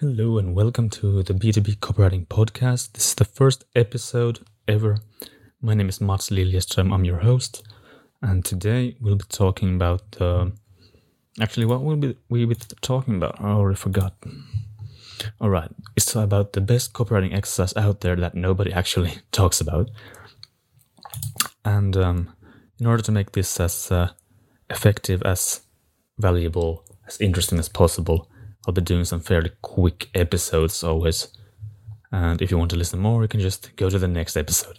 Hello and welcome to the B2B Copywriting Podcast. This is the first episode ever. My name is Mats Liljeström. I'm your host, and today we'll be talking about. Uh, actually, what will be we be talking about? I already forgot. All right, it's about the best copywriting exercise out there that nobody actually talks about. And um, in order to make this as uh, effective, as valuable, as interesting as possible, I'll be doing some fairly quick episodes always. And if you want to listen more, you can just go to the next episode.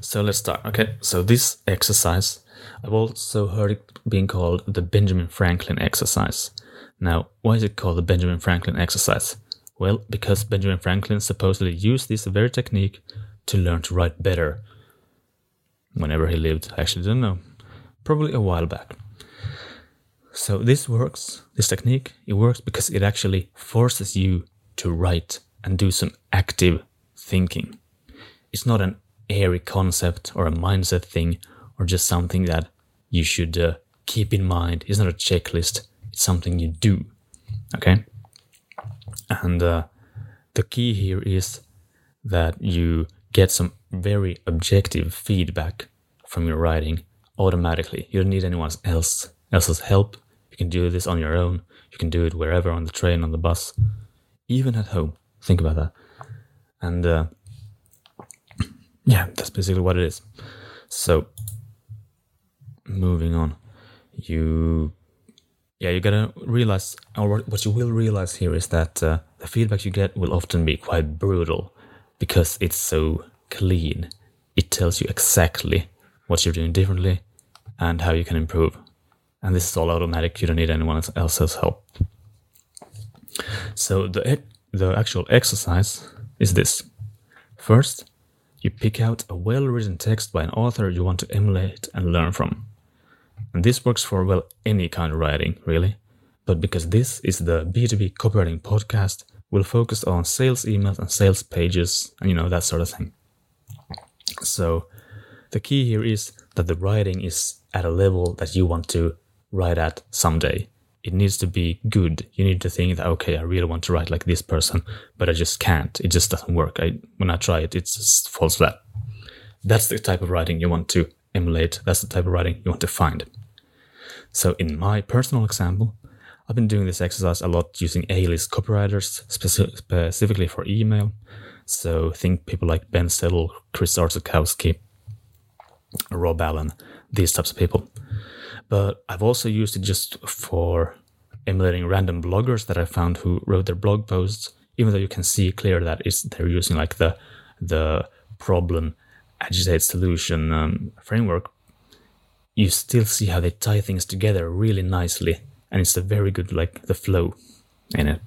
So let's start. Okay, so this exercise, I've also heard it being called the Benjamin Franklin exercise. Now, why is it called the Benjamin Franklin exercise? Well, because Benjamin Franklin supposedly used this very technique to learn to write better whenever he lived. I actually don't know. Probably a while back. So this works, this technique, it works because it actually forces you to write and do some active thinking. It's not an airy concept or a mindset thing or just something that you should uh, keep in mind. It's not a checklist, it's something you do. Okay? And uh, the key here is that you get some very objective feedback from your writing automatically. You don't need anyone else else's help. You can do this on your own. You can do it wherever on the train, on the bus, even at home. Think about that. And uh, yeah, that's basically what it is. So, moving on, you yeah, you gotta realize, or what you will realize here is that uh, the feedback you get will often be quite brutal because it's so clean. It tells you exactly what you're doing differently and how you can improve and this is all automatic. You don't need anyone else's help. So the the actual exercise is this. First, you pick out a well-written text by an author you want to emulate and learn from. And this works for well any kind of writing, really. But because this is the B2B copywriting podcast, we'll focus on sales emails and sales pages and you know that sort of thing. So the key here is that the writing is at a level that you want to write at someday. It needs to be good. You need to think that okay, I really want to write like this person, but I just can't. It just doesn't work. I when I try it, it just falls flat. That's the type of writing you want to emulate. That's the type of writing you want to find. So in my personal example, I've been doing this exercise a lot using A-list copywriters, speci- specifically for email. So think people like Ben Settle, Chris Orzechowski, Rob Allen, these types of people but I've also used it just for emulating random bloggers that I found who wrote their blog posts, even though you can see clear that it's they're using like the the problem agitate solution um, framework. You still see how they tie things together really nicely, and it's a very good like the flow in it.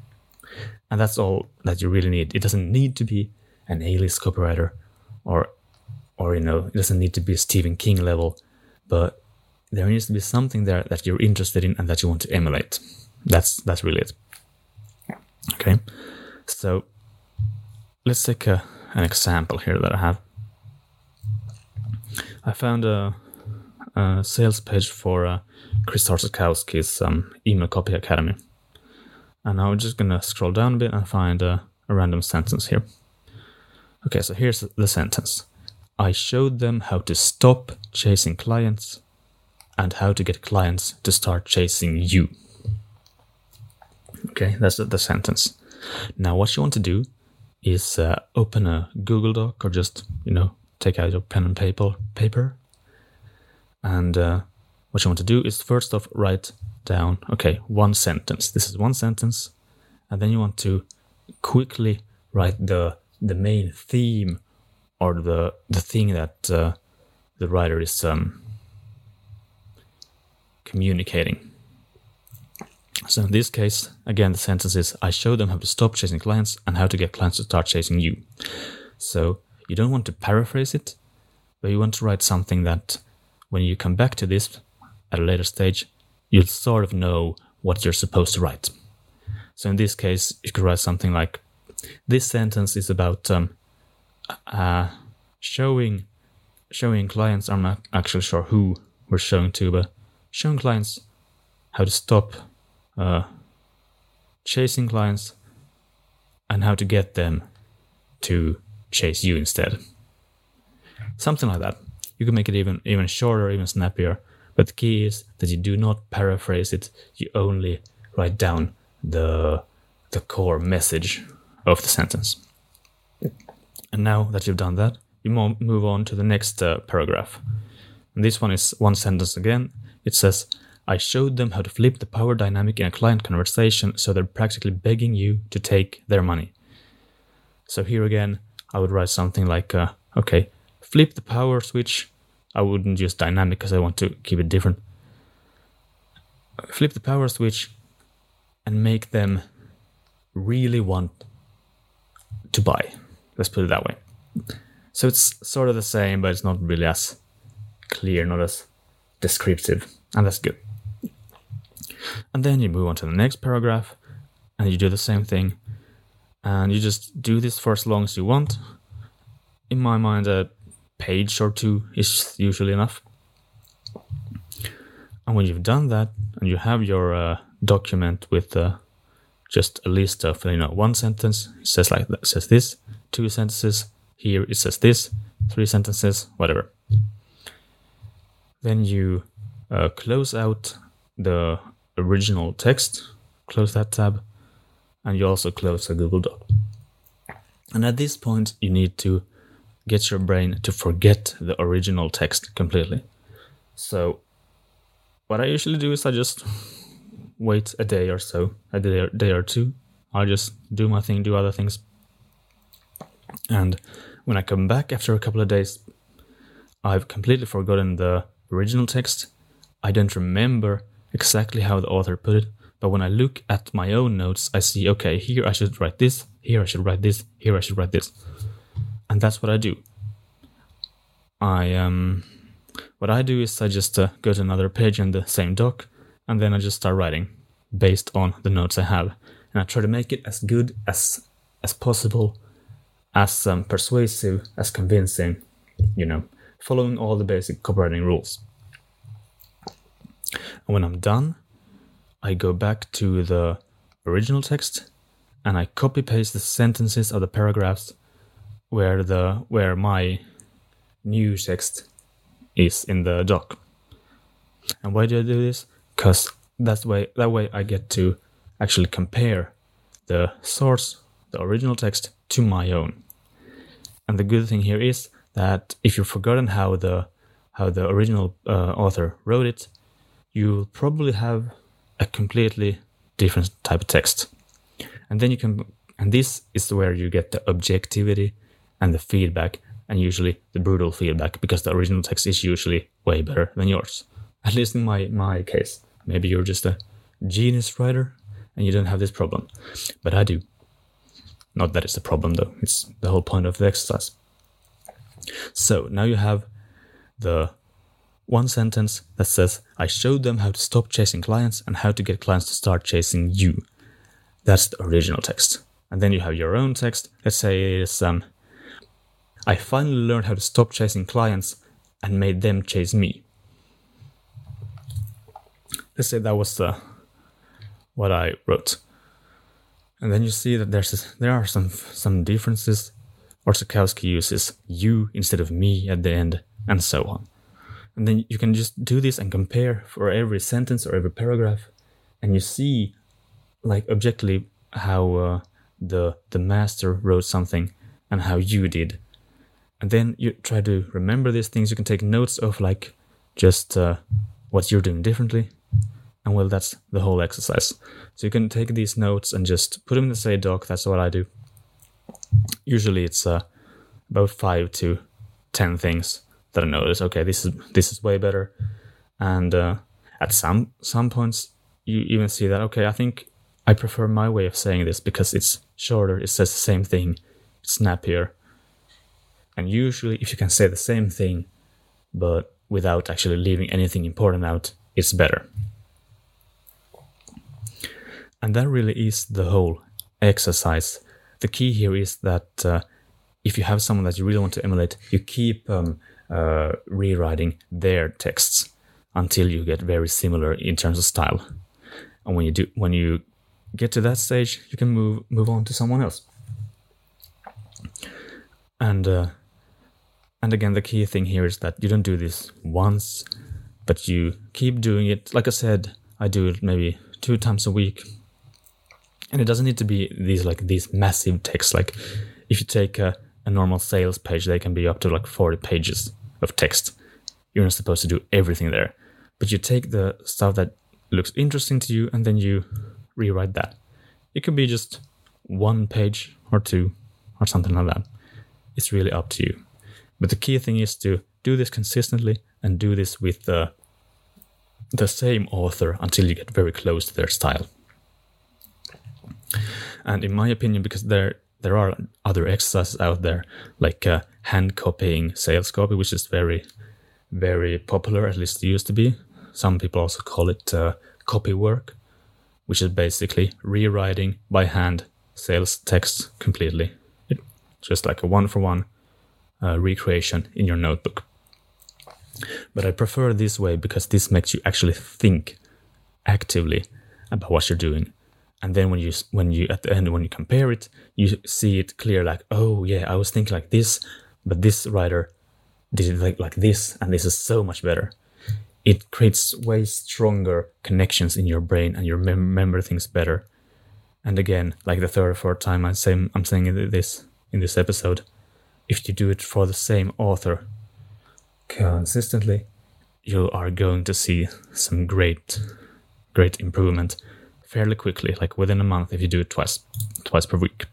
And that's all that you really need. It doesn't need to be an A-list copywriter, or or you know, it doesn't need to be Stephen King level, but there needs to be something there that you're interested in and that you want to emulate. That's that's really it. Okay, so let's take a, an example here that I have. I found a, a sales page for uh, Chris Orzechowski's um, Email Copy Academy, and now I'm just gonna scroll down a bit and find a, a random sentence here. Okay, so here's the sentence. I showed them how to stop chasing clients and how to get clients to start chasing you. Okay, that's the, the sentence. Now, what you want to do is uh, open a Google Doc or just, you know, take out your pen and paper, paper. And uh, what you want to do is first off write down, okay, one sentence. This is one sentence. And then you want to quickly write the the main theme or the the thing that uh, the writer is um, communicating. So in this case, again, the sentence is I show them how to stop chasing clients and how to get clients to start chasing you. So you don't want to paraphrase it, but you want to write something that when you come back to this at a later stage, you'll sort of know what you're supposed to write. So in this case, you could write something like this sentence is about um, uh, showing showing clients. I'm not actually sure who we're showing to, but showing clients how to stop uh, chasing clients and how to get them to chase you instead. Something like that. You can make it even even shorter, even snappier. But the key is that you do not paraphrase it. You only write down the the core message of the sentence. And now that you've done that, you move on to the next uh, paragraph. And this one is one sentence again. It says, I showed them how to flip the power dynamic in a client conversation so they're practically begging you to take their money. So here again, I would write something like, uh, okay, flip the power switch. I wouldn't use dynamic because I want to keep it different. Flip the power switch and make them really want to buy. Let's put it that way. So it's sort of the same, but it's not really as clear, not as descriptive, and that's good. And then you move on to the next paragraph, and you do the same thing, and you just do this for as long as you want. In my mind, a page or two is usually enough. And when you've done that, and you have your uh, document with uh, just a list of you know one sentence, it says like that, says this, two sentences, here it says this, three sentences, whatever. Then you uh, close out the original text, close that tab, and you also close a Google Doc. And at this point, you need to get your brain to forget the original text completely. So, what I usually do is I just wait a day or so, a day or, day or two. I just do my thing, do other things. And when I come back after a couple of days, I've completely forgotten the original text. I don't remember exactly how the author put it, but when I look at my own notes, I see, okay, here I should write this, here I should write this, here I should write this. And that's what I do. I um what I do is I just uh, go to another page in the same doc and then I just start writing based on the notes I have. And I try to make it as good as as possible as um, persuasive, as convincing, you know, following all the basic copywriting rules. And when I'm done, I go back to the original text and I copy paste the sentences of the paragraphs where the where my new text is in the doc. And why do I do this? Because that's way that way I get to actually compare the source, the original text, to my own. And the good thing here is that if you've forgotten how the how the original uh, author wrote it, you'll probably have a completely different type of text. And then you can and this is where you get the objectivity and the feedback and usually the brutal feedback because the original text is usually way better than yours. At least in my my case. Maybe you're just a genius writer and you don't have this problem. But I do. Not that it's a problem though, it's the whole point of the exercise. So now you have the one sentence that says, I showed them how to stop chasing clients and how to get clients to start chasing you. That's the original text. And then you have your own text. Let's say it's, um, I finally learned how to stop chasing clients and made them chase me. Let's say that was the, what I wrote. And then you see that there's there are some some differences. Orzechowski uses you instead of me at the end, and so on. And then you can just do this and compare for every sentence or every paragraph, and you see, like objectively, how uh, the the master wrote something and how you did. And then you try to remember these things. You can take notes of like just uh, what you're doing differently and well, that's the whole exercise. So you can take these notes and just put them in the say doc. That's what I do. Usually it's uh, about five to ten things that I notice. Okay, this is this is way better. And uh, at some some points, you even see that okay, I think I prefer my way of saying this because it's shorter. It says the same thing, it's snappier. And usually, if you can say the same thing, but without actually leaving anything important out, it's better. And that really is the whole exercise. The key here is that uh, if you have someone that you really want to emulate, you keep um, uh, rewriting their texts until you get very similar in terms of style. And when you do, when you get to that stage, you can move move on to someone else. And uh, and again, the key thing here is that you don't do this once, but you keep doing it. Like I said, I do it maybe two times a week, and it doesn't need to be these like these massive texts. Like if you take a, a normal sales page, they can be up to like forty pages of text. You're not supposed to do everything there, but you take the stuff that looks interesting to you, and then you rewrite that. It could be just one page or two or something like that. It's really up to you. But the key thing is to do this consistently and do this with the the same author until you get very close to their style. And in my opinion, because there there are other exercises out there like uh, hand copying sales copy, which is very very popular, at least it used to be. Some people also call it uh, copy work, which is basically rewriting by hand sales text completely. It, just like a one for one recreation in your notebook. But I prefer this way because this makes you actually think actively about what you're doing. And then when you when you at the end when you compare it, you see it clear like, oh yeah, I was thinking like this, but this writer did it like, like this, and this is so much better. It creates way stronger connections in your brain, and you remember things better. And again, like the third or fourth time I'm saying I'm saying this in this episode, if you do it for the same author consistently, you are going to see some great, great improvement fairly quickly, like within a month if you do it twice, twice per week.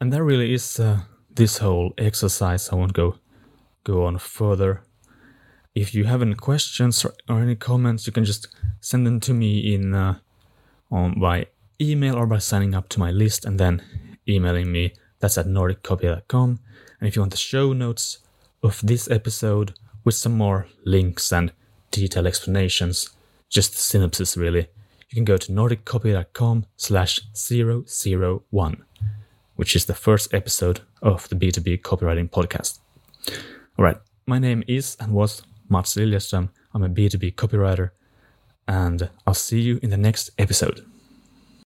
And that really is uh, this whole exercise. I won't go go on further. If you have any questions or, or any comments, you can just send them to me in uh, on by email or by signing up to my list and then emailing me that's at nordiccopy.com. And if you want the show notes of this episode with some more links and detailed explanations, just the synopsis really, you can go to nordiccopy.com slash 001, which is the first episode of the B2B copywriting podcast. All right, my name is and was Mats Liljeström. I'm a B2B copywriter, and I'll see you in the next episode.